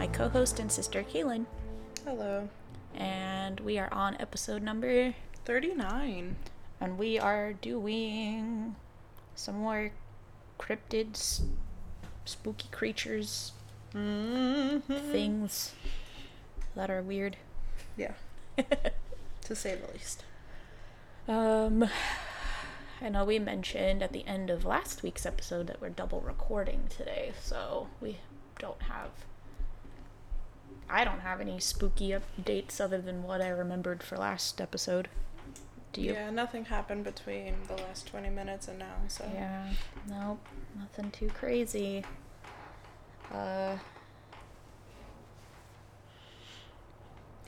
my co host and sister, Kaylynn. Hello. And we are on episode number, 39. and we are doing some more cryptids, spooky creatures, Mm-hmm. things that are weird. Yeah. to say the least. Um, I know we mentioned at the end of last week's episode that we're double recording today, so we don't have. I don't have any spooky updates other than what I remembered for last episode. Do you? Yeah, nothing happened between the last 20 minutes and now, so. Yeah, nope, nothing too crazy. Uh,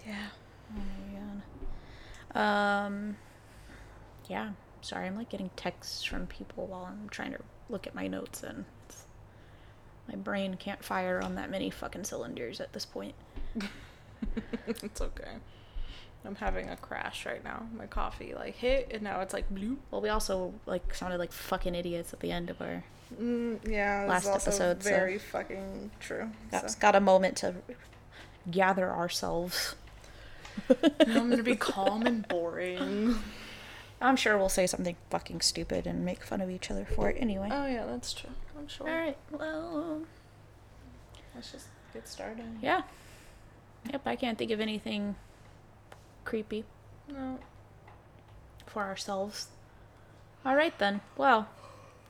Yeah. oh my god. Um, yeah, sorry, I'm like getting texts from people while I'm trying to look at my notes, and my brain can't fire on that many fucking cylinders at this point. it's okay. I'm having a crash right now. My coffee like hit and now it's like blue. Well, we also like sounded like fucking idiots at the end of our. Mm, yeah, Last this is also episode, so- very fucking true. Got, so. got a moment to gather ourselves. I'm gonna be calm and boring. I'm sure we'll say something fucking stupid and make fun of each other for it anyway. Oh yeah, that's true. I'm sure. All right. Well, um, Let's just get started. yeah. Yep. I can't think of anything creepy No. for ourselves. All right then. Well,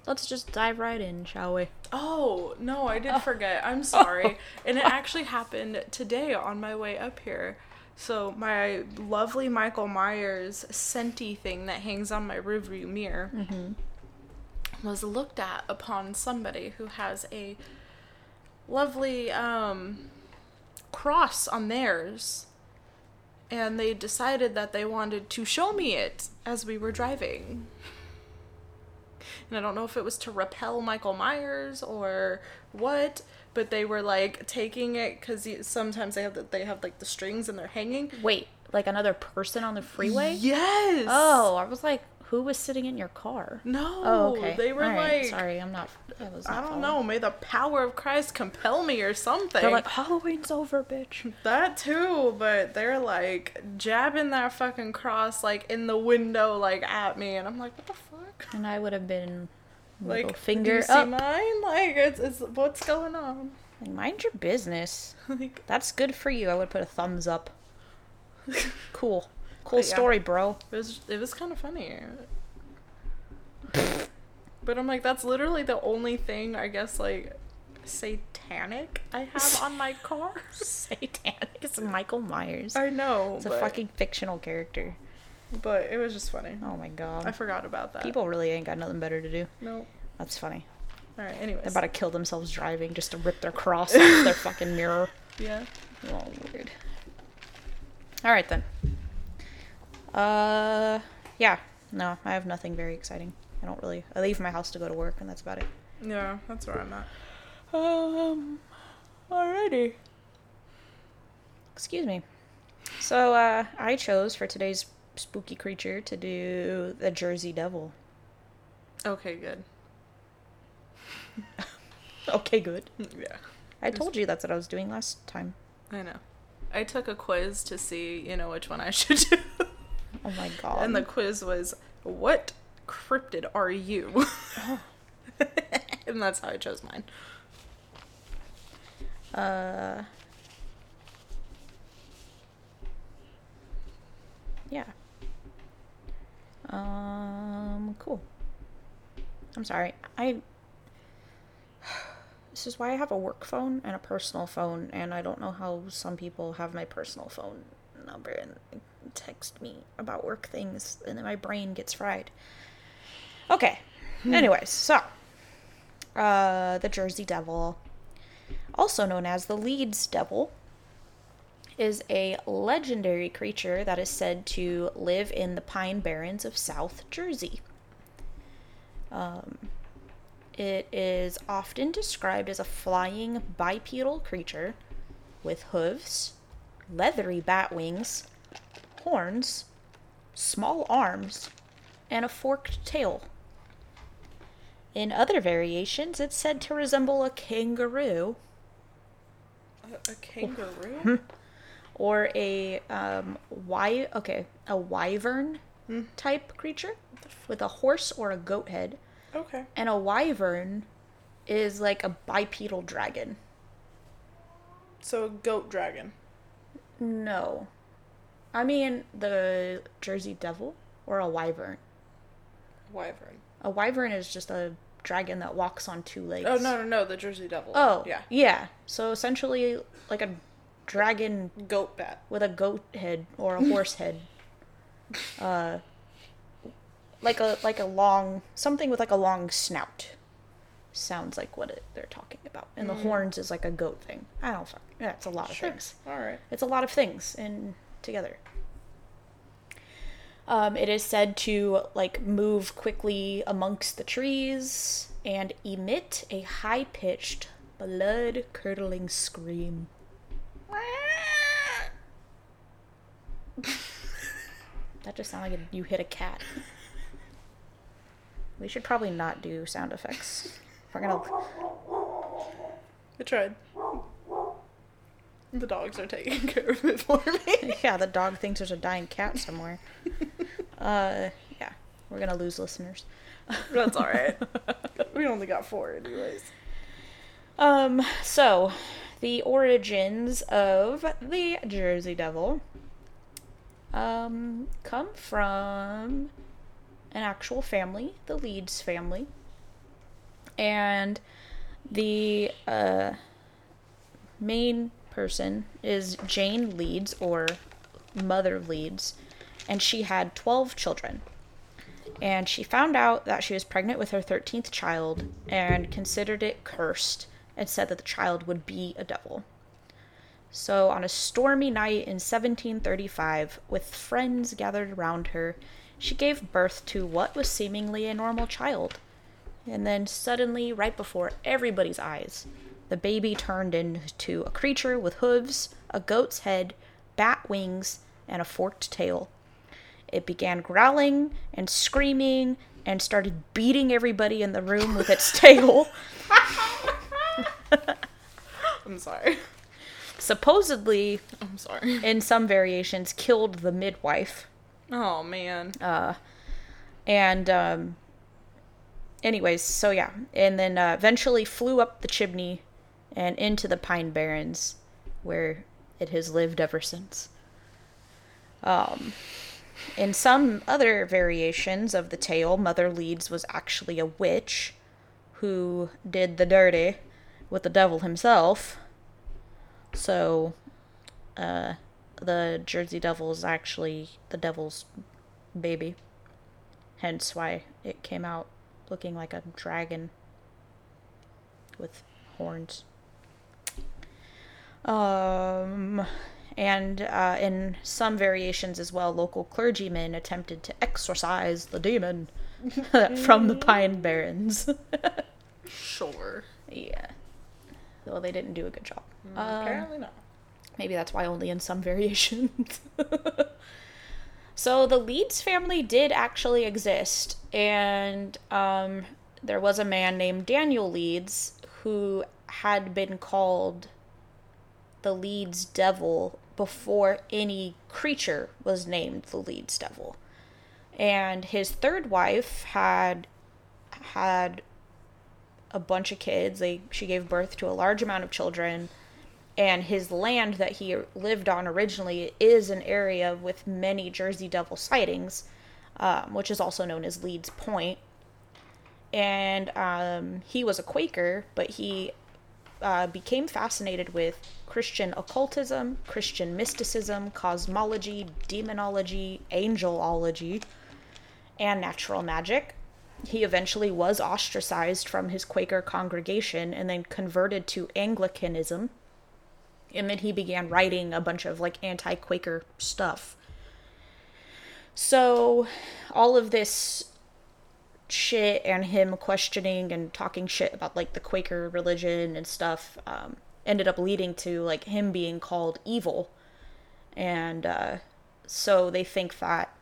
let's just dive right in, shall we? Oh, no, I did oh. forget. I'm sorry. Oh. and it actually happened today on my way up here. So, my lovely Michael Myers scenty thing that hangs on my rearview mirror mm-hmm. Was looked at upon somebody who has a lovely um, cross on theirs. And they decided that they wanted to show me it as we were driving. And I don't know if it was to repel Michael Myers or what, but they were like taking it because sometimes they have the, they have like the strings and they're hanging. Wait, like another person on the freeway? Yes. Oh, I was like, who was sitting in your car? no. Oh, okay. They were right, like, sorry, I'm not. I was. I don't following. know. May the power of Christ compel me or something. They're like, Halloween's over, bitch. that too, but they're like jabbing that fucking cross like in the window like at me, and I'm like, what the fuck? And I would have been Like, finger you see mine? Like, it's, it's what's going on? Like, mind your business. like, That's good for you. I would put a thumbs up. Cool. Cool yeah. story, bro. It was it was kind of funny. but I'm like, that's literally the only thing I guess like satanic I have on my car. Satanic. It's Michael Myers. I know, It's a fucking fictional character. but it was just funny. Oh my god. I forgot about that. People really ain't got nothing better to do. No. That's funny. All right. Anyways. They're about to kill themselves driving just to rip their cross off their fucking mirror. yeah. Oh, weird. All right then. Uh, yeah. No, I have nothing very exciting. I don't really. I leave my house to go to work, and that's about it. Yeah. That's where I'm at. Um. Alrighty. Excuse me. So, uh, I chose for today's spooky creature to do the Jersey Devil. Okay. Good. Okay, good. Yeah. I told you that's what I was doing last time. I know. I took a quiz to see, you know, which one I should do. Oh my god. and the quiz was, "What cryptid are you?" and that's how I chose mine. Uh. Yeah. Um. Cool. I'm sorry. I. This is why I have a work phone and a personal phone, and I don't know how some people have my personal phone number and text me about work things, and then my brain gets fried. Okay. Anyways, so. Uh, the Jersey Devil also known as the Leeds Devil, is a legendary creature that is said to live in the Pine Barrens of South Jersey. Um, it is often described as a flying bipedal creature with hooves, leathery bat wings, horns, small arms, and a forked tail. In other variations, it's said to resemble a kangaroo A, a kangaroo? or a um, wy- okay, a wyvern Hmm. type creature with a horse or a goat head. okay. And a wyvern is like a bipedal dragon. So a goat dragon. No. I mean the Jersey Devil or a wyvern. Wyvern. A wyvern is just a dragon that walks on two legs. Oh no no no! The Jersey Devil. Oh, yeah. Yeah. So essentially like a dragon Goat bat. with a goat head or a horse head. Uh like a like a long something with like a long snout. Sounds like what it, they're talking about. And the horns is like a goat thing. I don't fuck. Yeah, it's a lot of things. All right. It's a lot of things in together. Um, it is said to like move quickly amongst the trees and emit a high pitched, blood curdling scream. That just sounded like you hit a cat. We should probably not do sound effects. We're gonna. I tried. The dogs are taking care of it for me. Yeah, the dog thinks there's a dying cat somewhere. uh, yeah, we're gonna lose listeners. That's all right. we only got four, anyways. Um, so the origins of the Jersey Devil um come from an actual family, the Leeds family. And the uh main person is Jane Leeds or Mother Leeds, and she had 12 children. And she found out that she was pregnant with her 13th child and considered it cursed and said that the child would be a devil. So, on a stormy night in 1735, with friends gathered around her, she gave birth to what was seemingly a normal child. And then, suddenly, right before everybody's eyes, the baby turned into a creature with hooves, a goat's head, bat wings, and a forked tail. It began growling and screaming and started beating everybody in the room with its tail. I'm sorry. Supposedly, I'm sorry. in some variations, killed the midwife. Oh man. Uh, and, um, anyways, so yeah. And then uh, eventually flew up the chimney and into the Pine Barrens, where it has lived ever since. Um, in some other variations of the tale, Mother Leeds was actually a witch who did the dirty with the devil himself. So, uh, the Jersey Devil is actually the devil's baby. Hence why it came out looking like a dragon with horns. Um, and uh, in some variations as well, local clergymen attempted to exorcise the demon from the Pine Barrens. Sure. yeah. Well, they didn't do a good job. Mm, Um, Apparently not. Maybe that's why only in some variations. so the Leeds family did actually exist, and um, there was a man named Daniel Leeds who had been called the Leeds Devil before any creature was named the Leeds Devil. And his third wife had had a bunch of kids. They she gave birth to a large amount of children and his land that he lived on originally is an area with many Jersey Devil sightings, um, which is also known as Leeds Point. And um, he was a Quaker, but he uh, became fascinated with Christian occultism, Christian mysticism, cosmology, demonology, angelology, and natural magic. He eventually was ostracized from his Quaker congregation and then converted to Anglicanism and then he began writing a bunch of like anti-quaker stuff so all of this shit and him questioning and talking shit about like the quaker religion and stuff um, ended up leading to like him being called evil and uh, so they think that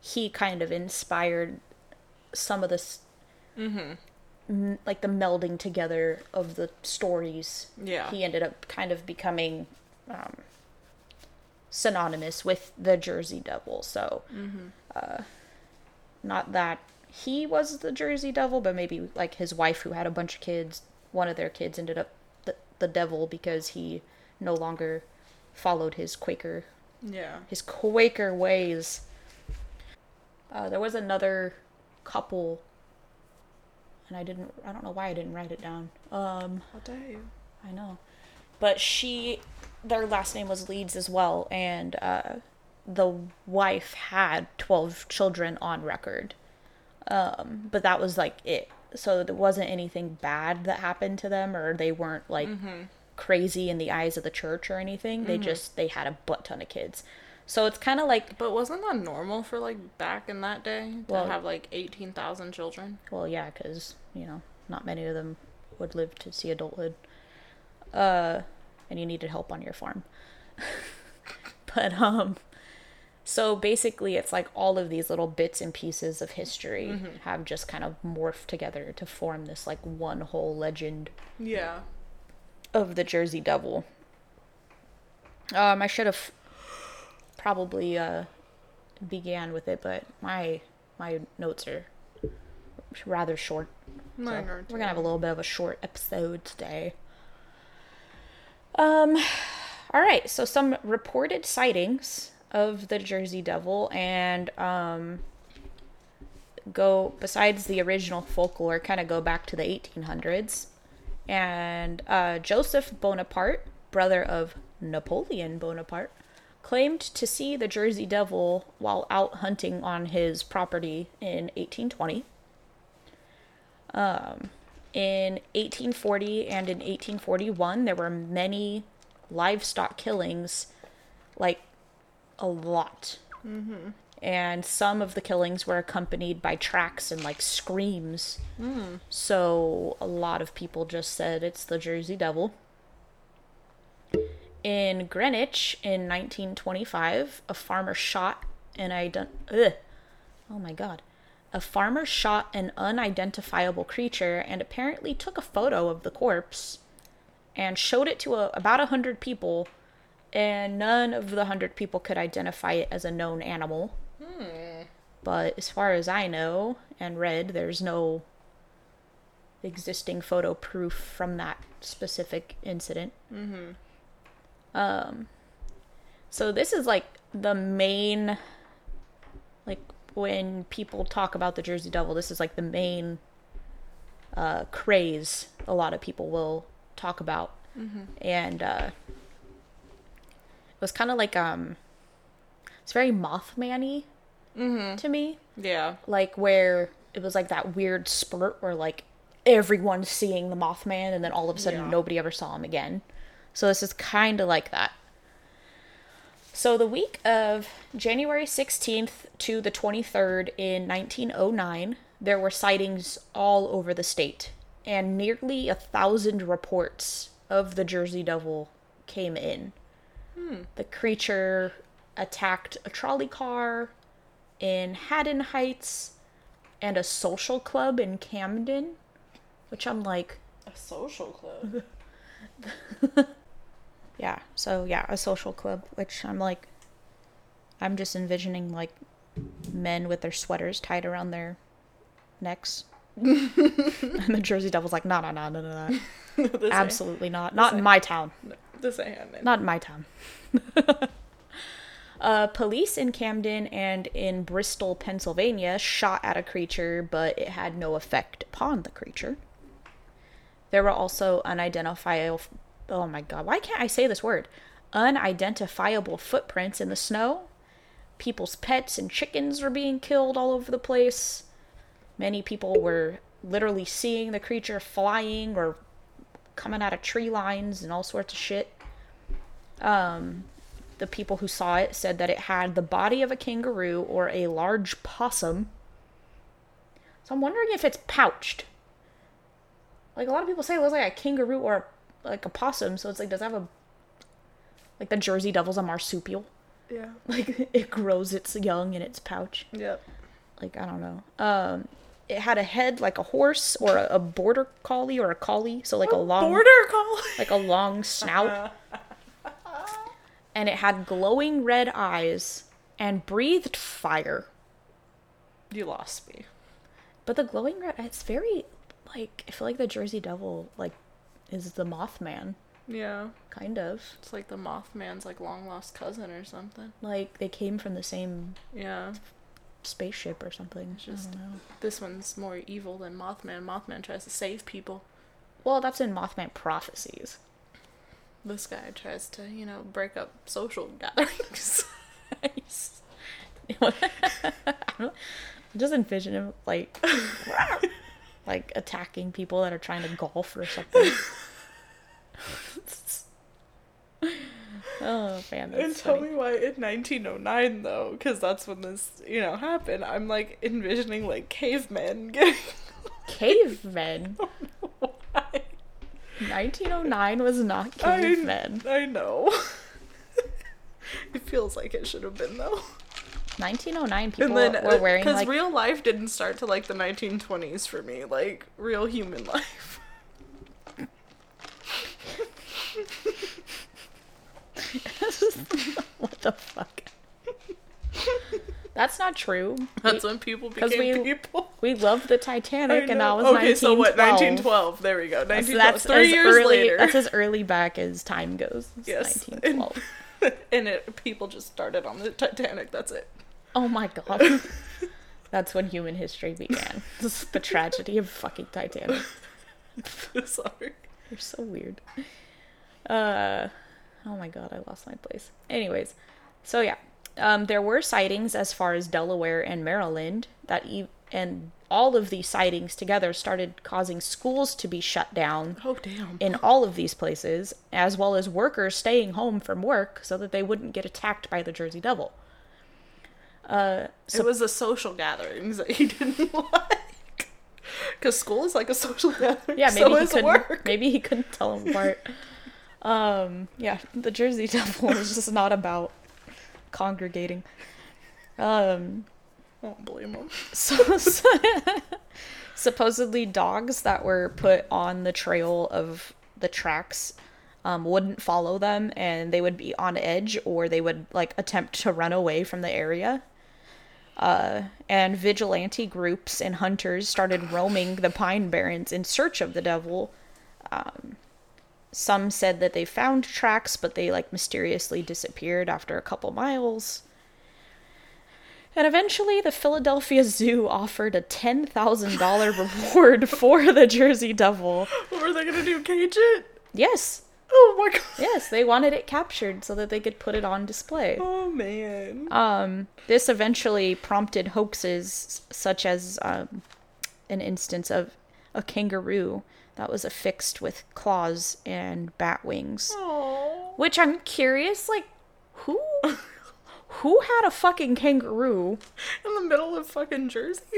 he kind of inspired some of this m- like the melding together of the stories. Yeah. He ended up kind of becoming um, synonymous with the Jersey Devil. So, uh, not that he was the Jersey Devil, but maybe like his wife, who had a bunch of kids, one of their kids ended up the, the devil because he no longer followed his Quaker Yeah. his Quaker ways. Uh, there was another couple, and I didn't. I don't know why I didn't write it down. Um, How dare you? I know, but she, their last name was Leeds as well, and uh, the wife had twelve children on record. Um, but that was like it. So there wasn't anything bad that happened to them, or they weren't like crazy in the eyes of the church or anything. They just they had a butt ton of kids. So it's kind of like But wasn't that normal for like back in that day to Well- have like eighteen thousand children? Well, yeah, because you know, not many of them would live to see adulthood. Uh, and you needed help on your farm. but um, so basically, it's like all of these little bits and pieces of history have just kind of morphed together to form this like one whole legend Yeah. of the Jersey Devil. Um, I should have probably uh began with it, but my my notes are rather short. So Mine are we're gonna have a little bit of a short episode today. Um, all right. So some reported sightings of the Jersey Devil, and um, go besides the original folklore, kind of go back to the 1800s. And uh, Joseph Bonaparte, brother of Napoleon Bonaparte, claimed to see the Jersey Devil while out hunting on his property in 1820. Um, in 1840 and in 1841, there were many livestock killings, like a lot. Mm-hmm. And some of the killings were accompanied by tracks and like screams. So a lot of people just said it's the Jersey Devil. In Greenwich in 1925, a farmer shot an ident- ugh, Oh my god. A farmer shot an unidentifiable creature and apparently took a photo of the corpse and showed it to a, about a hundred people, and none of the hundred people could identify it as a known animal. Hmm. But as far as I know and read, there's no existing photo proof from that specific incident. Mm-hmm. Um, so this is like the main, like when people talk about the Jersey Devil, this is like the main uh, craze a lot of people will talk about, Mm-hmm. and uh, it was kind of like um, it's very Mothman-y to me Yeah. like where it was like that weird spurt where like everyone's seeing the Mothman and then all of a sudden Yeah. nobody ever saw him again. So this is kind of like that. So the week of January 16th to the 23rd in 1909, there were sightings all over the state, and nearly a thousand reports of the Jersey Devil came in. The creature attacked a trolley car in Haddon Heights and a social club in Camden, which I'm like, A social club. yeah, so yeah, a social club, which I'm like, I'm just envisioning like men with their sweaters tied around their necks. and the Jersey Devil's like, no, no, no, no, no, no. Absolutely not. Not in my town. Ain't, this ain't happening. Not in my town. uh, police in Camden and in Bristol, Pennsylvania, shot at a creature, but it had no effect upon the creature. There were also unidentifiable. Oh my god, why can't I say this word? Unidentifiable footprints in the snow. People's pets and chickens were being killed all over the place. Many people were literally seeing the creature flying or coming out of tree lines and all sorts of shit. Um, the people who saw it said that it had the body of a kangaroo or a large possum. So I'm wondering if it's pouched. Like a lot of people say it looks like a kangaroo or like a possum, so it's like does it have a like the Jersey Devil's a marsupial? Yeah. Like it grows its young in its pouch Yep. like I don't know. Um, it had a head like a horse or a, a border collie or a collie, so like a, long Border collie. like a long snout. and it had glowing red eyes and breathed fire. you lost me. But the glowing red it's very like I feel like the Jersey Devil like is the Mothman, Yeah. kind of. It's like the Mothman's like long lost cousin or something. Like they came from the same Yeah. Spaceship or something. It's just- I don't know. This one's more evil than Mothman. Mothman tries to save people. Well, that's in Mothman prophecies. This guy tries to, you know, break up social gatherings. Just envision him like like attacking people that are trying to golf or something. oh man, and tell funny. me why in 1909 though, because that's when this, you know, happened. I'm like envisioning like cavemen getting. Cavemen. why. 1909 was not cavemen. I know. it feels like it should have been though. 1909 people then were wearing uh, because like real life didn't start to like the 1920s for me, like real human life. what the fuck? That's not true. That's we, when people became we- people. we loved the Titanic, I and that was okay. 1912. So what? 1912. There we go. So 1912. that's Three as years early. later. That's as early back as time goes. It's Yes. 1912. and it people just started on the Titanic. That's it. Oh my god. That's when human history began. This is the tragedy of fucking Titanic. Sorry. You're so weird. Uh, oh my god, I lost my place. Anyways, so yeah, um, there were sightings as far as Delaware and Maryland that e- and all of these sightings together started causing schools to be shut down Oh damn. in all of these places, as well as workers staying home from work so that they wouldn't get attacked by the Jersey Devil. Uh, so it was the social gatherings that he didn't like. Because school is like a social gathering. yeah, maybe so he couldn't. work. Maybe he couldn't tell them apart. um, yeah, the Jersey Devil is just not about congregating. Um, Won't blame him. so, supposedly dogs that were put on the trail of the tracks um, wouldn't follow them, and they would be on edge, or they would like attempt to run away from the area. Uh, and vigilante groups and hunters started roaming the Pine Barrens in search of the devil. Um, some said that they found tracks, but they like mysteriously disappeared after a couple miles. And eventually, the Philadelphia Zoo offered a $10,000 reward for the Jersey Devil. What were they gonna do? Cage it? Yes, Oh my god. yes, they wanted it captured so that they could put it on display. Oh man. Um, this eventually prompted hoaxes such as um, an instance of a kangaroo that was affixed with claws and bat wings. Oh. Which I'm curious, like, who who had a fucking kangaroo? In the middle of fucking Jersey.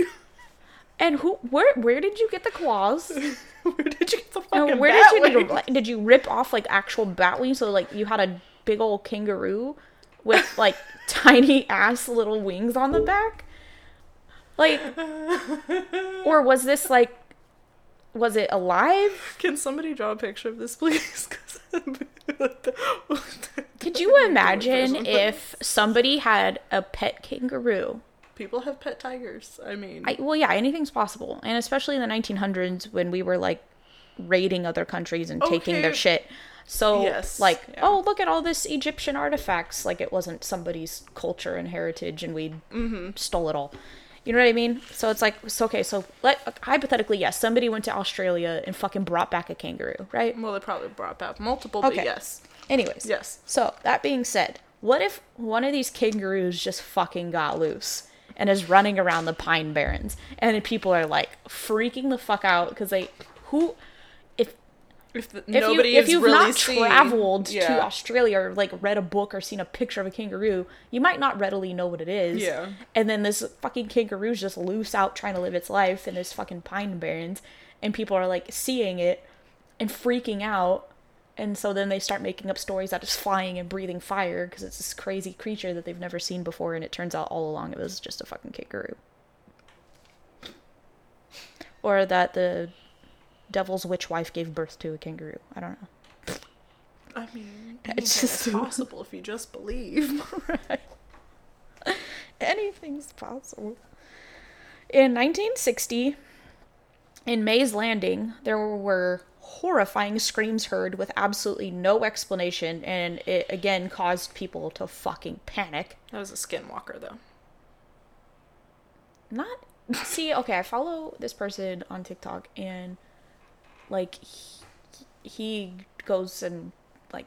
And who where where did you get the claws? Where did you get the fucking And where bat did you wings? did you rip off like actual bat wings so like you had a big old kangaroo with like tiny ass little wings on the back? Like or was this like was it alive? Can somebody draw a picture of this, please? Could you imagine if somebody had a pet kangaroo? people have pet tigers? I mean, I, well, yeah, anything's possible, and especially in the 1900s when we were like raiding other countries and taking their shit. So, Yes, like, yeah. oh, look at all this Egyptian artifacts. Like, it wasn't somebody's culture and heritage, and we Mm-hmm. stole it all. You know what I mean? So it's like, so okay, so let hypothetically, yes, somebody went to Australia and fucking brought back a kangaroo, right? well, they probably brought back multiple, but Okay. yes, Anyways, yes. So, that being said, what if one of these kangaroos just fucking got loose and is running around the Pine Barrens and people are like freaking the fuck out because they who If, the, if nobody you, if you've really not seen- traveled to. Australia or like read a book or seen a picture of a kangaroo, you might not readily know what it is. Yeah. And then this fucking kangaroo's just loose out trying to live its life in this fucking Pine Barrens and people are like seeing it and freaking out. And so then they start making up stories that it's flying and breathing fire because it's this crazy creature that they've never seen before. And it turns out all along it was just a fucking kangaroo. or that the devil's witch wife gave birth to a kangaroo. I don't know. I mean, It's just- possible if you just believe. Anything's possible. In 1960, in Mays Landing, there were horrifying screams heard with absolutely no explanation, and it again caused people to fucking panic. That was a skinwalker, though. Not see, okay, I follow this person on TikTok, and like he, he goes and like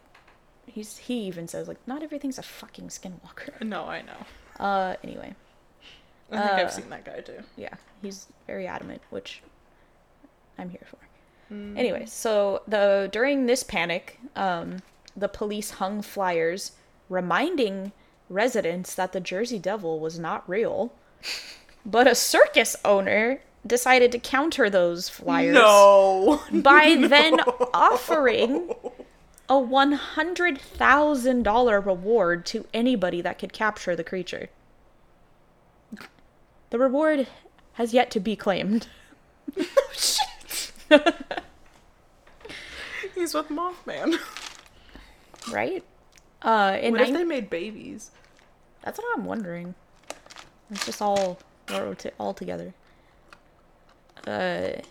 he's he even says like not everything's a fucking skinwalker. No, I know. Uh, anyway. I think Uh, I've seen that guy too. yeah, he's very adamant, which I'm here for. Mm. Anyway, so the during this panic, um, the police hung flyers reminding residents that the Jersey Devil was not real. But a circus owner decided to counter those flyers No. by then offering a $100,000 reward to anybody that could capture the creature. The reward has yet to be claimed. He's with Mothman. right? Uh, in what if nine- they made babies? that's what I'm wondering. It's just all all to- all together. Uh,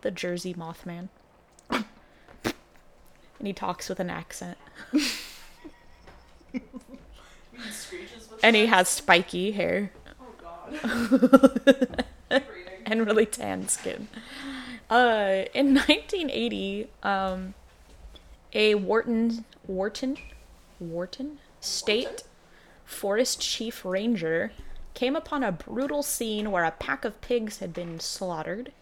the Jersey Mothman, and he talks with an accent, and he has spiky hair Oh and really tan skin. Uh, in 1980, um, a Wharton Wharton Wharton State Forest Chief Ranger came upon a brutal scene where a pack of pigs had been slaughtered.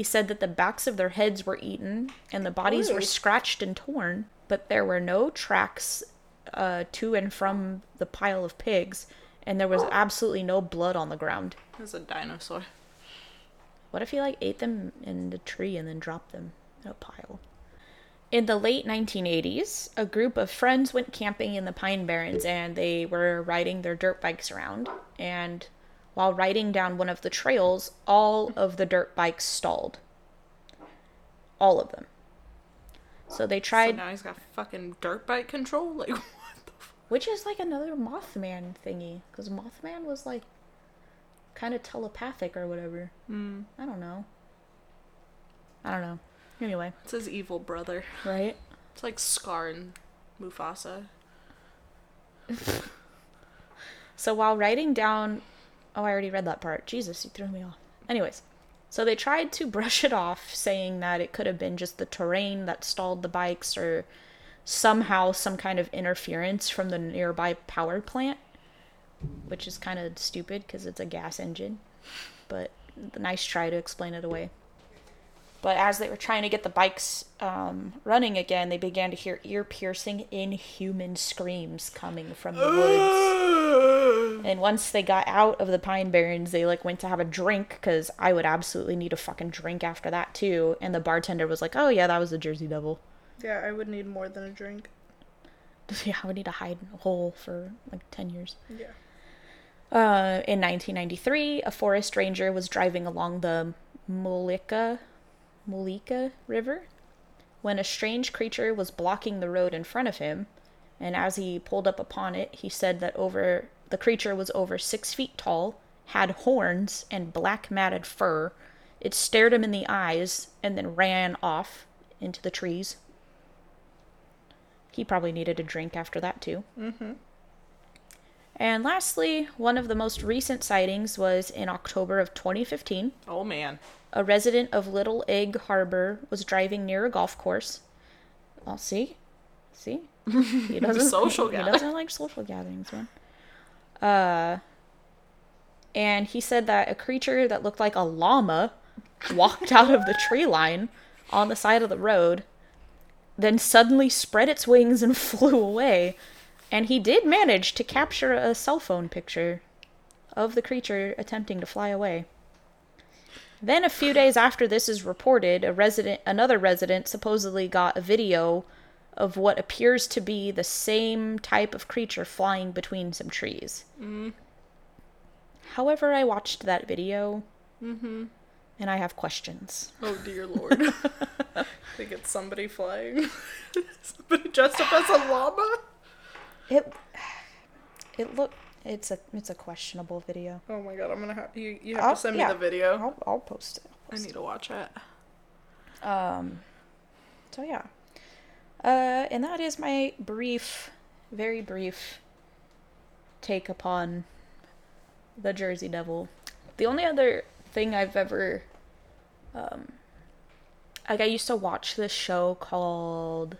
He said that the backs of their heads were eaten and the bodies were scratched and torn, but there were no tracks uh, to and from the pile of pigs, and there was absolutely no blood on the ground. It was a dinosaur. What if he like ate them in the tree and then dropped them in a pile? In the late 1980s, a group of friends went camping in the Pine Barrens and they were riding their dirt bikes around. And while riding down one of the trails, all of the dirt bikes stalled. All of them. So they So tried, now he's got fucking dirt bike control. Like what the? F- which is like another Mothman thingy, because Mothman was like kind of telepathic or whatever. mm. I don't know. I don't know. Anyway, It's his evil brother. right? It's like Scar and Mufasa. So while riding down, oh, I already read that part. Jesus, you threw me off. Anyways, so they tried to brush it off, saying that it could have been just the terrain that stalled the bikes or somehow some kind of interference from the nearby power plant, which is kind of stupid because it's a gas engine. But nice try to explain it away. But as they were trying to get the bikes um, running again, they began to hear ear piercing, inhuman screams coming from the woods. And once they got out of the Pine Barrens, they like went to have a drink because I would absolutely need a fucking drink after that too. And the bartender was like, "Oh yeah, that was the Jersey Devil." Yeah, I would need more than a drink. yeah, I would need to hide in a hole for like ten years. Yeah. Uh, in 1993, a forest ranger was driving along the Mullica, Mullica River when a strange creature was blocking the road in front of him. And as he pulled up upon it, he said that over the creature was over six feet tall, had horns and black matted fur. It stared him in the eyes and then ran off into the trees. He probably needed a drink after that too. Mm-hmm. And lastly, one of the most recent sightings was in October of 2015. Oh man. A resident of Little Egg Harbor was driving near a golf course. I'll see. See? He doesn't Social he gathering. doesn't like social gatherings, man. Uh and he said that a creature that looked like a llama walked out of the tree line on the side of the road, then suddenly spread its wings and flew away. And he did manage to capture a cell phone picture of the creature attempting to fly away. Then a few days after this is reported, a resident another resident supposedly got a video of what appears to be the same type of creature flying between some trees. Mm. However, I watched that video Mm-hmm. and I have questions. Oh dear lord. I think it's somebody flying. somebody dressed up as a llama. It it look it's a it's a questionable video. Oh my god, I'm gonna have you. You have I'll- to send yeah, me the video. I'll I'll post it. I'll I post need to watch it. it. Um. So yeah. Uh, and that is my brief, very brief take upon the Jersey Devil. The only other thing I've ever, um, like I used to watch this show called.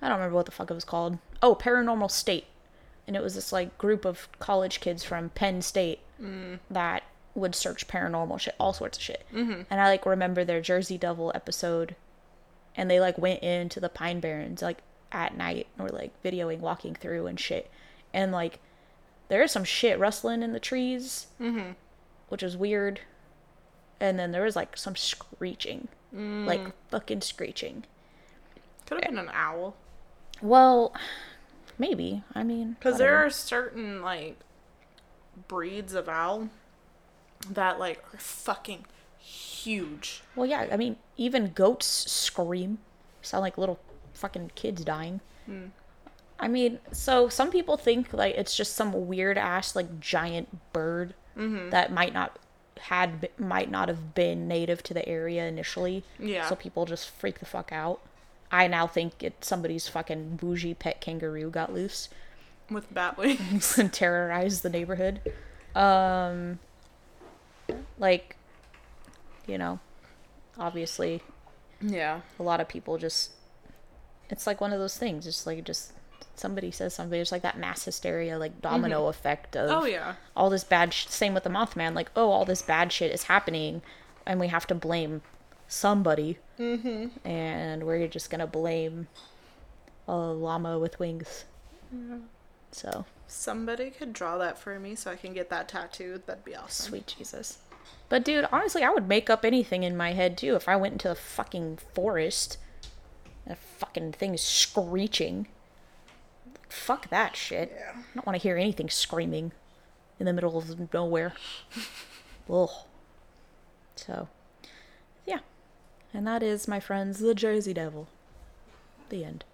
I don't remember what the fuck it was called. Oh, Paranormal State. And it was this like group of college kids from Penn State that would search paranormal shit, all sorts of shit. Mm-hmm. And I like remember their Jersey Devil episode, and they like went into the Pine Barrens like at night or like videoing walking through and shit, and like there is some shit rustling in the trees, mm-hmm. which is weird. And then there was like some screeching, like fucking screeching. Could have been an owl. Well, maybe. I mean, Because there are certain like breeds of owl that like are fucking huge. Well, yeah. I mean, even goats scream, sound like little fucking kids dying. Hmm. I mean, so some people think like it's just some weird ass like giant bird mm-hmm. that might not had might not have been native to the area initially. Yeah. So people just freak the fuck out. I now think it's somebody's fucking bougie pet kangaroo got loose With bat wings. and terrorized the neighborhood. Um, like, you know, obviously yeah. a lot of people just it's like one of those things just like just somebody says something it's like that mass hysteria like domino effect of Oh yeah. all this bad sh- same with the mothman like oh all this bad shit is happening and we have to blame somebody mm-hmm. and we're just gonna blame a llama with wings so Somebody could draw that for me so I can get that tattooed. That'd be awesome. sweet jesus but dude honestly i would make up anything in my head too if i went into the fucking forest and a fucking thing is screeching fuck that shit Yeah. i don't want to hear anything screaming in the middle of nowhere Ugh. so yeah and that is my friends the jersey devil the end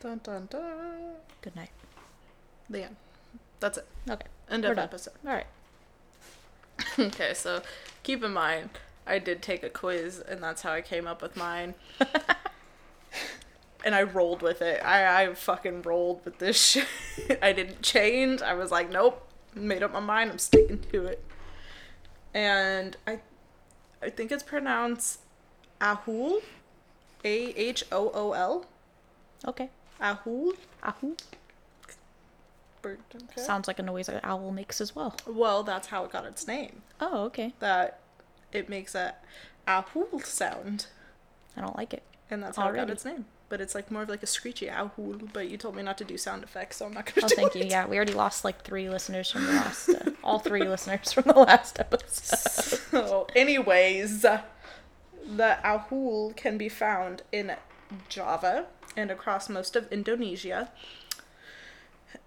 Dun dun dun. good night The end. That's it. okay End of episode. all right Okay, so keep in mind, I did take a quiz, and that's how I came up with mine. and I rolled with it. I, I fucking rolled with this shit. I didn't change. I was like, nope. Made up my mind. I'm sticking to it. And I, I think it's pronounced Ahool, A H O O L, okay Ahool. Ahoo. Bird, okay. sounds like a noise an owl makes as well Well, that's how it got its name. oh okay That it makes a Ahul sound. i don't like it And that's how it got its name. But it's like more of like a screechy ahul. But you told me not to do sound effects, so I'm not gonna Oh, do thank you. Yeah, we already lost like three listeners from the last, uh, all three listeners from the last episode. So, anyways, the ahool can be found in Java and across most of Indonesia.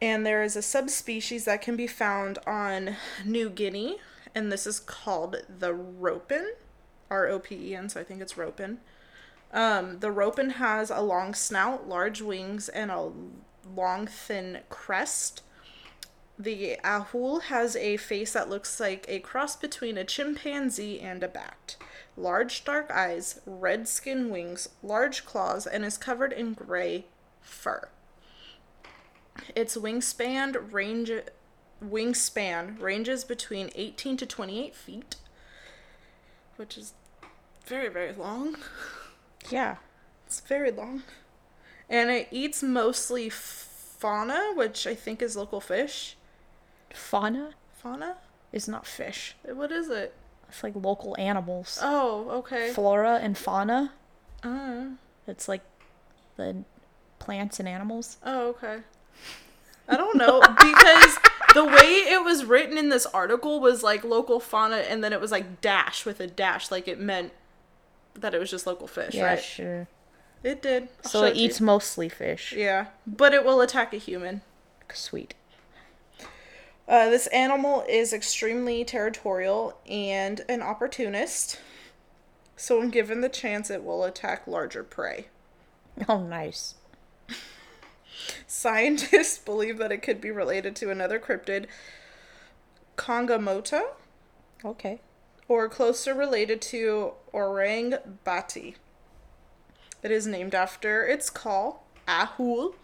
And there is a subspecies that can be found on New Guinea, and this is called the ropen, R O P E N, so I think it's ropen. Um, the ropen has a long snout, large wings, and a long, thin crest. The ahool has a face that looks like a cross between a chimpanzee and a bat. Large dark eyes, red skin wings, large claws, and is covered in gray fur. Its wingspan range wingspan ranges between 18 to 28 feet, which is very very long. Yeah. It's very long. And it eats mostly fauna, which I think is local fish. Fauna Fauna? is not fish. What is it? It's like local animals. Oh, okay. Flora and fauna. Uh, It's like the plants and animals. oh, okay. I don't know because the way it was written in this article was like local fauna, and then it was like dash with a dash, like it meant that it was just local fish, Yeah, right? sure. It did. I'll So it you. eats mostly fish. Yeah, but it will attack a human. Sweet. Uh, this animal is extremely territorial and an opportunist. So, when given the chance, it will attack larger prey. Oh, nice. Scientists believe that it could be related to another cryptid, Kongamato, Okay. or closer related to orang bati. It is named after its call, Ahool.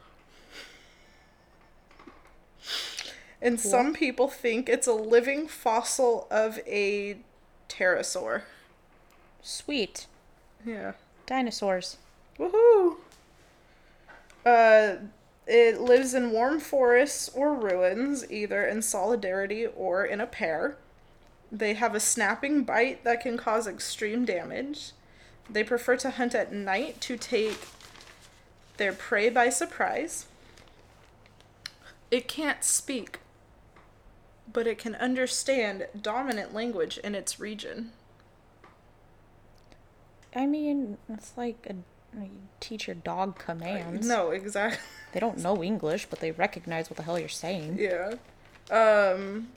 And some people think it's a living fossil of a pterosaur. Sweet. Yeah. Dinosaurs. Woohoo! Uh, it lives in warm forests or ruins, either in solidarity or in a pair. They have a snapping bite that can cause extreme damage. They prefer to hunt at night to take their prey by surprise. It can't speak, but it can understand dominant language in its region. I mean, it's like a you teach your dog commands. No, exactly. They don't know English, but they recognize what the hell you're saying. Yeah. Um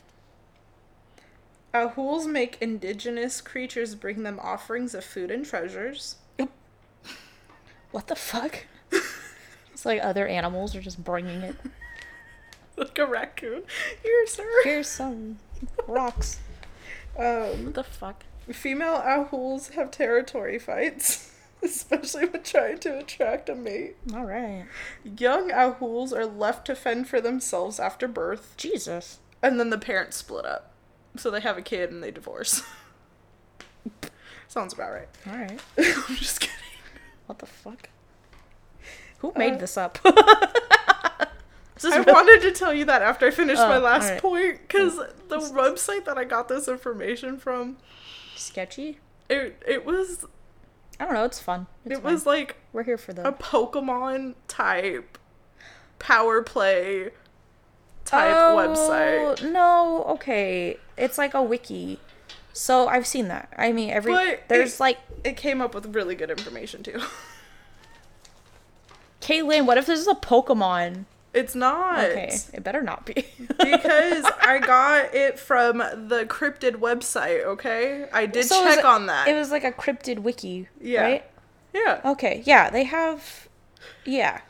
Ahools make indigenous creatures bring them offerings of food and treasures. What the fuck? it's like other animals are just bringing it. Like a raccoon. Here, sir. Here's some rocks. Um What the fuck? female ahools have territory fights, especially when trying to attract a mate. All right. Young ahools are left to fend for themselves after birth, Jesus. and then the parents split up. So they have a kid and they divorce. Sounds about right. All right. I'm just kidding. What the fuck? Who made Uh, this up? I real- wanted to tell you that after I finished my Oh, last alright. point because mm. the website that I got this information from, sketchy. it it was I don't know. It's fun. It's it was like We're here for the a Pokemon type power play type Oh, website. No, okay. It's like a wiki. So I've seen that. I mean, every But there's it- like It came up with really good information too. Kaylynn. What if this is a Pokemon? It's not Okay, it better not be. because I got it from the cryptid website. Okay, I did So check on that. It was like a cryptid wiki, Yeah. right? yeah, Okay, yeah, they have. Yeah.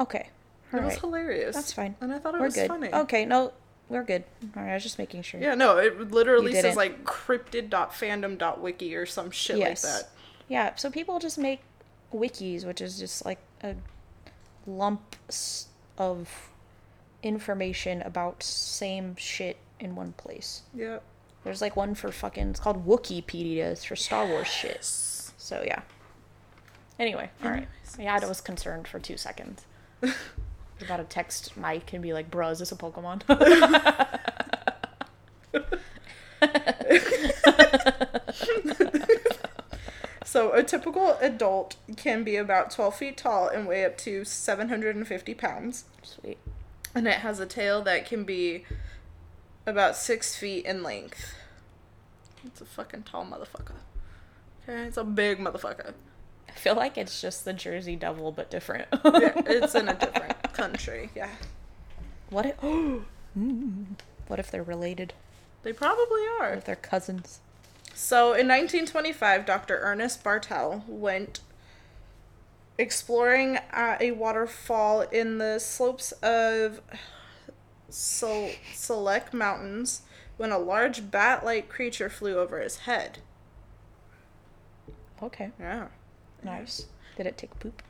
Okay. it was hilarious. That's fine. and I thought it We're was good. funny. Okay, no, we're good. All right, I was just making sure. Yeah, no, it literally says like cryptid.fandom.wiki or some shit Yes. like that. Yeah, so people just make wikis, which is just like a lump s- of information about same shit in one place. Yep. There's like one for fucking it's called Wikipedia. It's for Star Wars shit. So yeah. Anyway, all right. Yeah, I was concerned for two seconds. About to text Mike and be like, "Bro, is this a Pokemon?" So a typical adult can be about 12 feet tall and weigh up to 750 pounds. Sweet. And it has a tail that can be about six feet in length. It's a fucking tall motherfucker. Okay, it's a big motherfucker. I feel like it's just the Jersey Devil, but different. Yeah, it's in a different country. Yeah. What if? Hmm. what if they're related? They probably are. if they're cousins? So in 1925, Dr. Ernest Bartel went exploring at a waterfall in the slopes of Sel- Salak Mountains when a large bat like creature flew over his head. Okay, Yeah. nice. Did it take poop?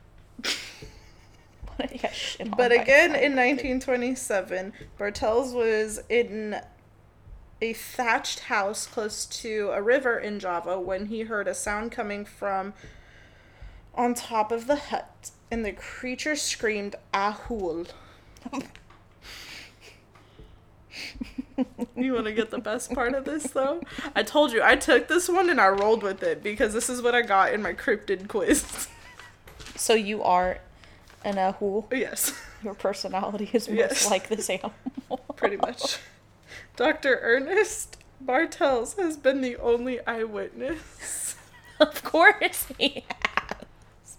What did he get shit on But again, in 1927, Bartels was in a thatched house close to a river in Java when he heard a sound coming from on top of the hut, and the creature screamed "Ahool." you want to get the best part of this, though? I told you I took this one and I rolled with it because this is what I got in my cryptid quiz. So you are an ahool. yes. Your personality is most Yes. like this animal. pretty much. Dr. Ernest Bartels has been the only eyewitness. of course he has.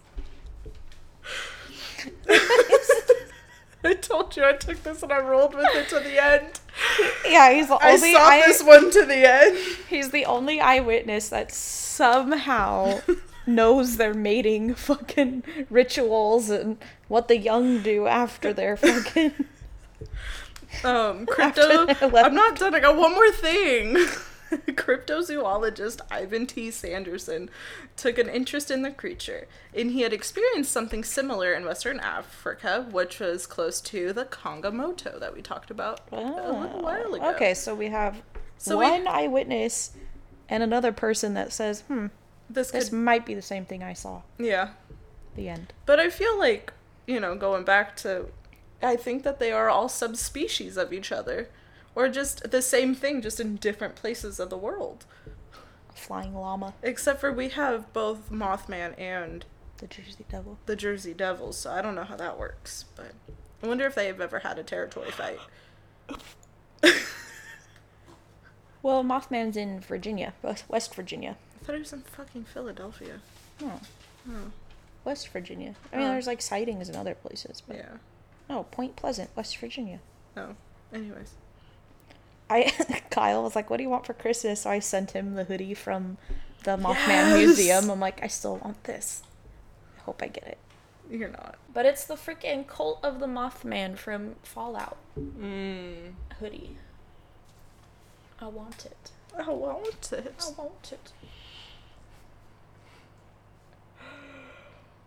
I told you I took this and I rolled with it to the end. Yeah, he's the I only saw eye- this one to the end. he's the only eyewitness that somehow knows their mating fucking rituals and what the young do after their fucking Um, crypto. After they left. I'm not done. I got one more thing. Cryptozoologist Ivan T. Sanderson took an interest in the creature, and he had experienced something similar in Western Africa, which was close to the Kongamato that we talked about a little while ago. Oh, Okay, so we have So we- one eyewitness and another person that says, "Hmm, This this could, might be the same thing I saw." yeah. The end. But I feel like, you know, going back to, I think that they are all subspecies of each other, or just the same thing, just in different places of the world. A Flying llama, Except for we have both Mothman and the Jersey Devil. the Jersey Devils, so I don't know how that works. But I wonder if they've ever had a territory fight. Well, Mothman's in Virginia, West- West Virginia. I thought he was in fucking Philadelphia. Oh, Oh, West Virginia. I mean, Oh. there's like sightings in other places, but yeah. No, Point Pleasant, West Virginia. Oh, anyways. I Kyle was like, "What do you want for Christmas?" So I sent him the hoodie from the Mothman Yes! Museum. I'm like, I still want this. I hope I get it. You're not. But it's the freaking Cult of the Mothman from Fallout Mm. hoodie. I want it. I want it. I want it.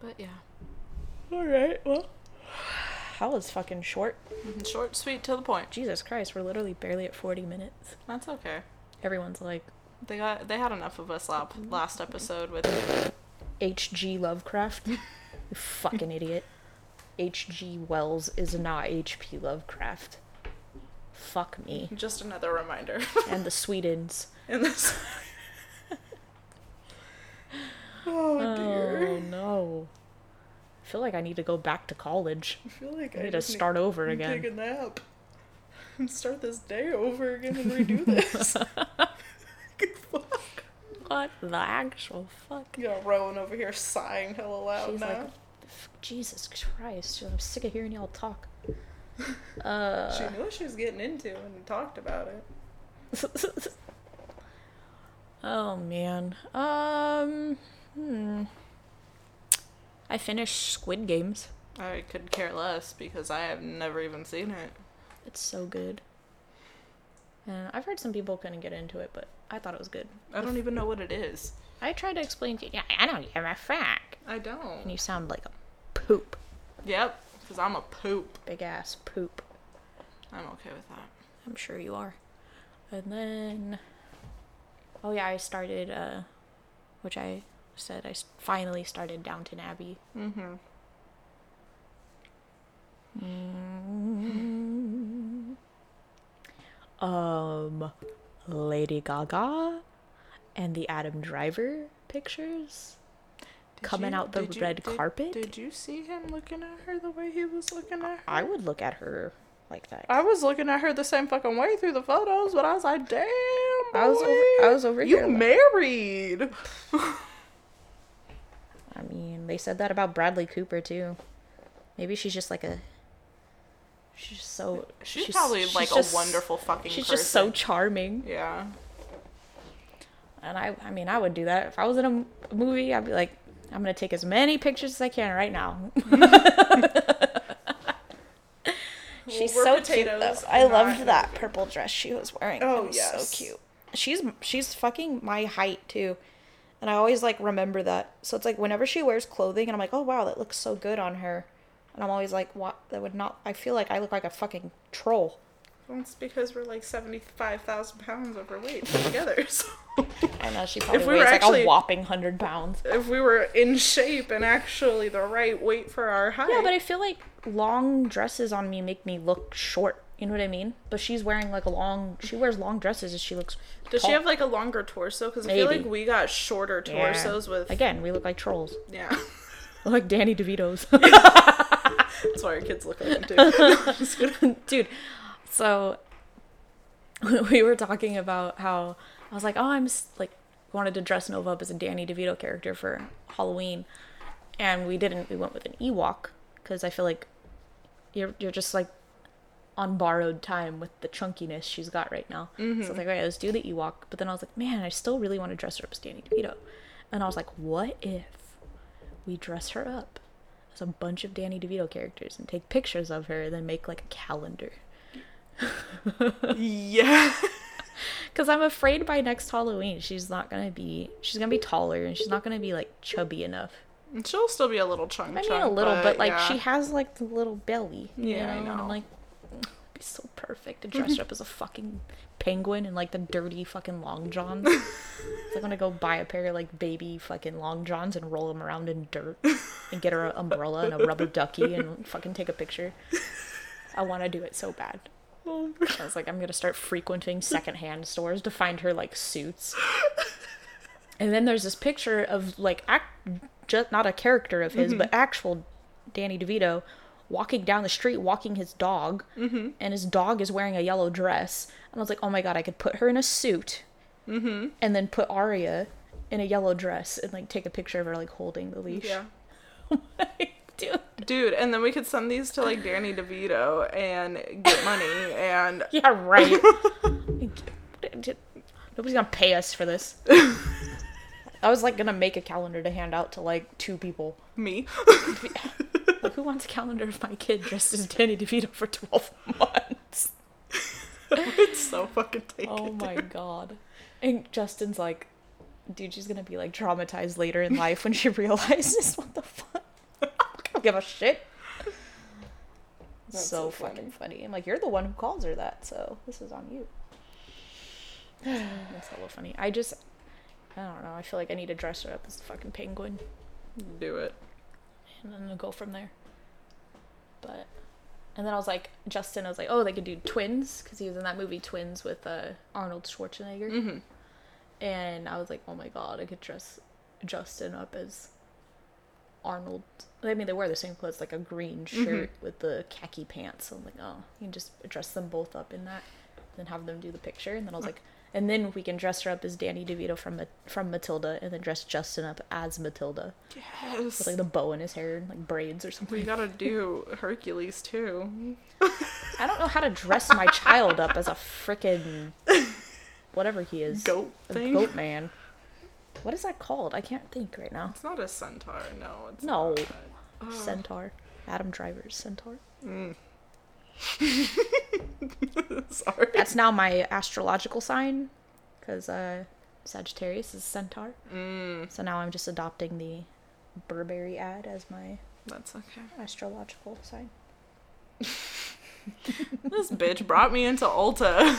But yeah. Alright, well. That was fucking short. Mm-hmm. Short, sweet, to the point. Jesus Christ, we're literally barely at 40 minutes. That's okay. Everyone's like, They got they had enough of us lap, mm-hmm. last episode with H.G. Lovecraft? you fucking idiot. H.G. Wells is not H.P. Lovecraft. Fuck me. just another reminder. And the Swedens. In this. Oh, oh dear. Oh no. I feel like I need to go back to college. I feel like I I need to start over need to again. Take a nap. And start this day over again and redo this. Good fuck. What the actual fuck? Yeah, Rowan over here sighing hella loud She's now. like, Jesus Christ, I'm sick of hearing y'all talk. Uh, she knew what she was getting into and talked about it. oh man. Um. Hmm. I finished Squid Games. I could care less because I have never even seen it. It's so good. And I've heard some people couldn't get into it, but I thought it was good. I don't even know what it is. I tried to explain to you. Yeah, I don't give a fuck. I don't. And you sound like a poop, Yep, because I'm a poop. big ass poop. I'm okay with that. I'm sure you are. And then, oh yeah, I started, uh, which I said I finally started Downton Abbey. Mm-hmm. Mm. Um, Lady Gaga and the Adam Driver pictures coming out the red carpet. Did you see him looking at her the way he was looking at her? I would look at her like that. I was looking at her the same fucking way through the photos, but I was like, damn, boy, I was over- I was over you here like- married. I mean, they said that about Bradley Cooper too. Maybe she's just like a. She's just so. She's, probably like just- a wonderful fucking. She's person. just so charming, Yeah. and I. I mean, I would do that if I was in a movie. I'd be like, I'm gonna take as many pictures as I can right now. She's We're so cute. Though. I loved that purple dress she was wearing. Oh, was yes. so cute. She's she's fucking my height too, and I always like remember that. So it's like whenever she wears clothing, and I'm like, oh wow, that looks so good on her, and I'm always like, what? That would not. I feel like I look like a fucking troll. Well, it's because we're like seventy-five thousand pounds overweight together. So I know she probably If we weighs were like actually- a whopping hundred pounds. if we were in shape and actually the right weight for our height, Yeah, but I feel like long dresses on me make me look short. You know what I mean? But she's wearing like a long. She wears long dresses, and she looks. does she have like a longer torso? Because I feel like we got shorter Yeah. torsos with Again, we look like trolls. yeah. Like Danny DeVito's. That's why our kids look like them too. Dude so we were talking about how i was like oh i'm like wanted to dress nova up as a danny devito character for halloween and we didn't we went with an ewok because i feel like you're you're just like on borrowed time with the chunkiness she's got right now. So I was mm-hmm. like, all right, let's do the Ewok. But then I was like, man, I still really want to dress her up as Danny DeVito. And I was like, what if we dress her up as a bunch of Danny DeVito characters and take pictures of her and then make like a calendar? Yeah. Because I'm afraid by next Halloween she's not gonna be she's gonna be taller and she's not gonna be like chubby enough. She'll still be a little chunk. I mean a little, but, like yeah. she has like the little belly. you Yeah, I and know. I'm like, "Mm, be so perfect to dress her up as a fucking penguin in like the dirty fucking long johns. so I'm gonna go buy a pair of like baby fucking long johns and roll them around in dirt and get her an umbrella and a rubber ducky and fucking take a picture. I want to do it so bad. Oh I was like, I'm gonna start frequenting secondhand stores to find her like suits. And then there's this picture of like act, just not a character of his, but actual Danny DeVito walking down the street, walking his dog, mm-hmm. and his dog is wearing a yellow dress. And I was like, oh my god, I could put her in a suit, mm-hmm. and then put Arya in a yellow dress and like take a picture of her like holding the leash. Yeah. Dude. Dude, and then we could send these to like Danny DeVito and get money and Yeah, right. Nobody's gonna pay us for this. I was like gonna make a calendar to hand out to like two people. me. Like, who wants a calendar of my kid dressed as Danny DeVito for 12 months? it's so fucking taken. Oh my god. And Justin's like, dude, she's gonna be like traumatized later in life when she realizes what the fuck. I don't give a shit. So so fucking funny. I'm like, you're the one who calls her that, so this is on you. That's a little funny. I just, I don't know. I feel like I need to dress her up as a fucking penguin Do it. And then go from there. But, and then I was like, Justin, I was like, oh, they could do twins because he was in that movie Twins with uh, Arnold Schwarzenegger. Mm-hmm. And I was like, oh my god, I could dress Justin up as Arnold. I mean, they wear the same clothes, like a green shirt with the khaki pants. So I'm like, oh, you can just dress them both up in that, then have them do the picture. And then I was like, and then we can dress her up as Danny DeVito from from Matilda, and then dress Justin up as Matilda Yes. with like the bow in his hair and like braids or something. we gotta do Hercules too. I don't know how to dress my child up as a frickin' whatever he is. Goat thing. goat man. What is that called? I can't think right now. It's not a centaur, no. It's No. Not. Centaur. Adam Driver's Centaur. Mm. Sorry. That's now my astrological sign because uh, Sagittarius is Centaur. Mm, So now I'm just adopting the Burberry ad as my that's okay. astrological sign. This bitch brought me into Ulta.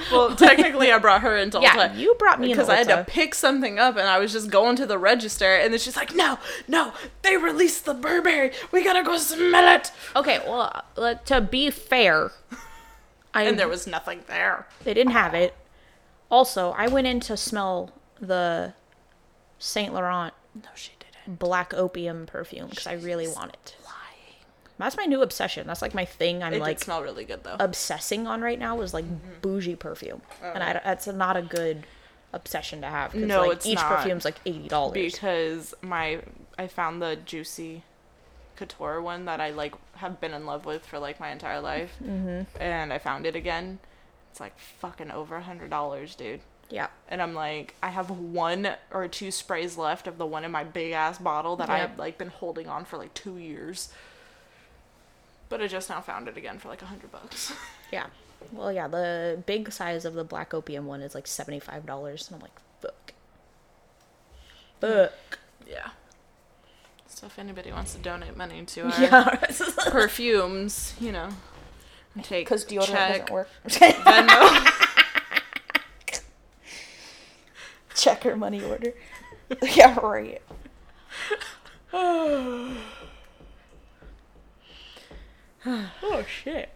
well, technically, I brought her into Yeah, Ulta. you brought me because I had to pick something up and I was just going to the register and then she's like, no, no, they released the Burberry. We gotta go smell it. Okay, well, uh, to be fair, I And there was nothing there. they didn't have it. Also, I went in to smell the Saint Laurent No, she didn't. black opium perfume because I really want it. That's my new obsession. That's like my thing. I'm It like smell really good though. obsessing on right now is like Mm-hmm. bougie perfume, and Oh. I, that's not a good obsession to have. No, like, it's each not. perfume's like eighty dollars. because my I found the juicy couture one that I like have been in love with for like my entire life, Mm-hmm. and I found it again. It's like fucking over a hundred dollars, dude. Yeah, And I'm like, I have one or two sprays left of the one in my big ass bottle that Yep. I've like been holding on for like two years. But I just now found it again for like a hundred bucks. yeah. Well, yeah, the big size of the black opium one is like seventy five dollars, and I'm like, fuck, fuck. yeah. So if anybody wants to donate money to our Yeah, perfumes, you know, take because deodorant check, doesn't work. Venmo. Check her money order. yeah, right. oh shit.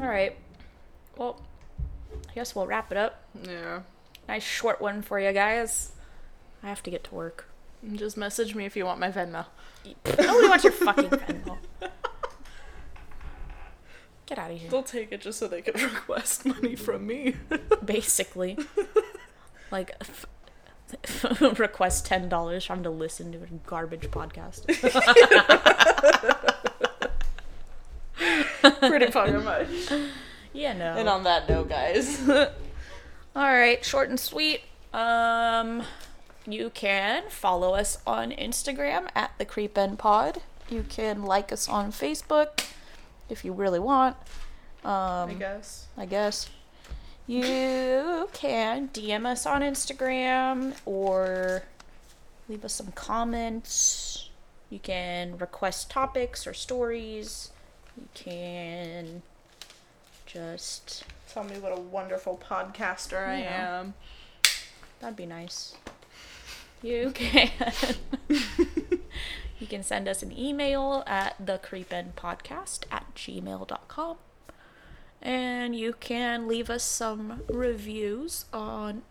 All right. Well, I guess we'll wrap it up. yeah. Nice short one for you guys. I have to get to work. Just message me if you want my Venmo. Oh, Nobody wants your fucking Venmo. Get out of here. They'll take it just so they can request money from me. Basically, like. F- request ten dollars for him to listen to a garbage podcast. Pretty fucking much. Yeah, no. And on that note, guys. All right, short and sweet. Um, you can follow us on Instagram at the Creep End Pod. You can like us on Facebook if you really want. Um, I guess. I guess. You can DM us on Instagram or leave us some comments. You can request topics or stories. You can just. Tell me what a wonderful podcaster I am. That'd be nice. You can. you can send us an email at thecreependpodcast at gmail.com. And you can leave us some reviews on,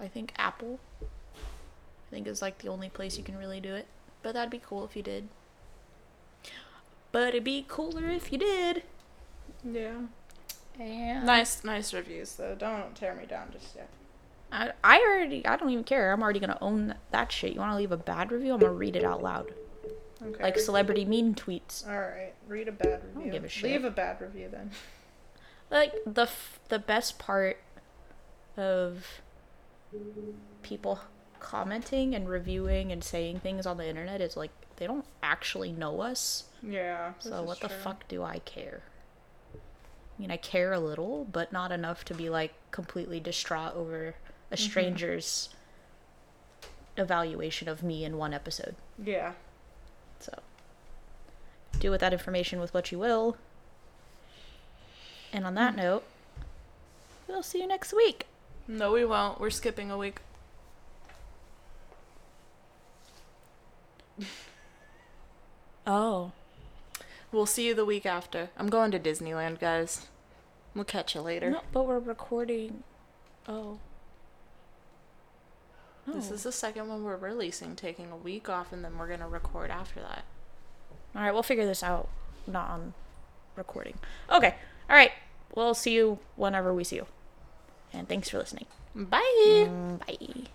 I think, Apple. I think is like the only place you can really do it. But that'd be cool if you did. But it'd be cooler if you did. Yeah. And Nice, nice reviews though. Don't tear me down just yet. I, I already, I don't even care. I'm already gonna own that shit. You want to leave a bad review? I'm gonna read it out loud, Okay. like celebrity mean tweets. All right. Read a bad review. don't review. give a shit. Leave a bad review then. Like the f- the best part of people commenting and reviewing and saying things on the internet is like they don't actually know us. Yeah. So what the true. fuck do I care? I mean, I care a little, but not enough to be like completely distraught over a Mm-hmm. stranger's evaluation of me in one episode. Yeah. So, do with that information with what you will. And on that note, we'll see you next week. No, we won't. We're skipping a week. Oh. We'll see you the week after. I'm going to Disneyland, guys. We'll catch you later. No, but we're recording. Oh. No. This is the second one we're releasing, taking a week off, and then we're gonna record after that. All right, we'll figure this out. Not on recording. Okay. All right. We'll see you whenever we see you. And thanks for listening. Bye. Mm, Bye.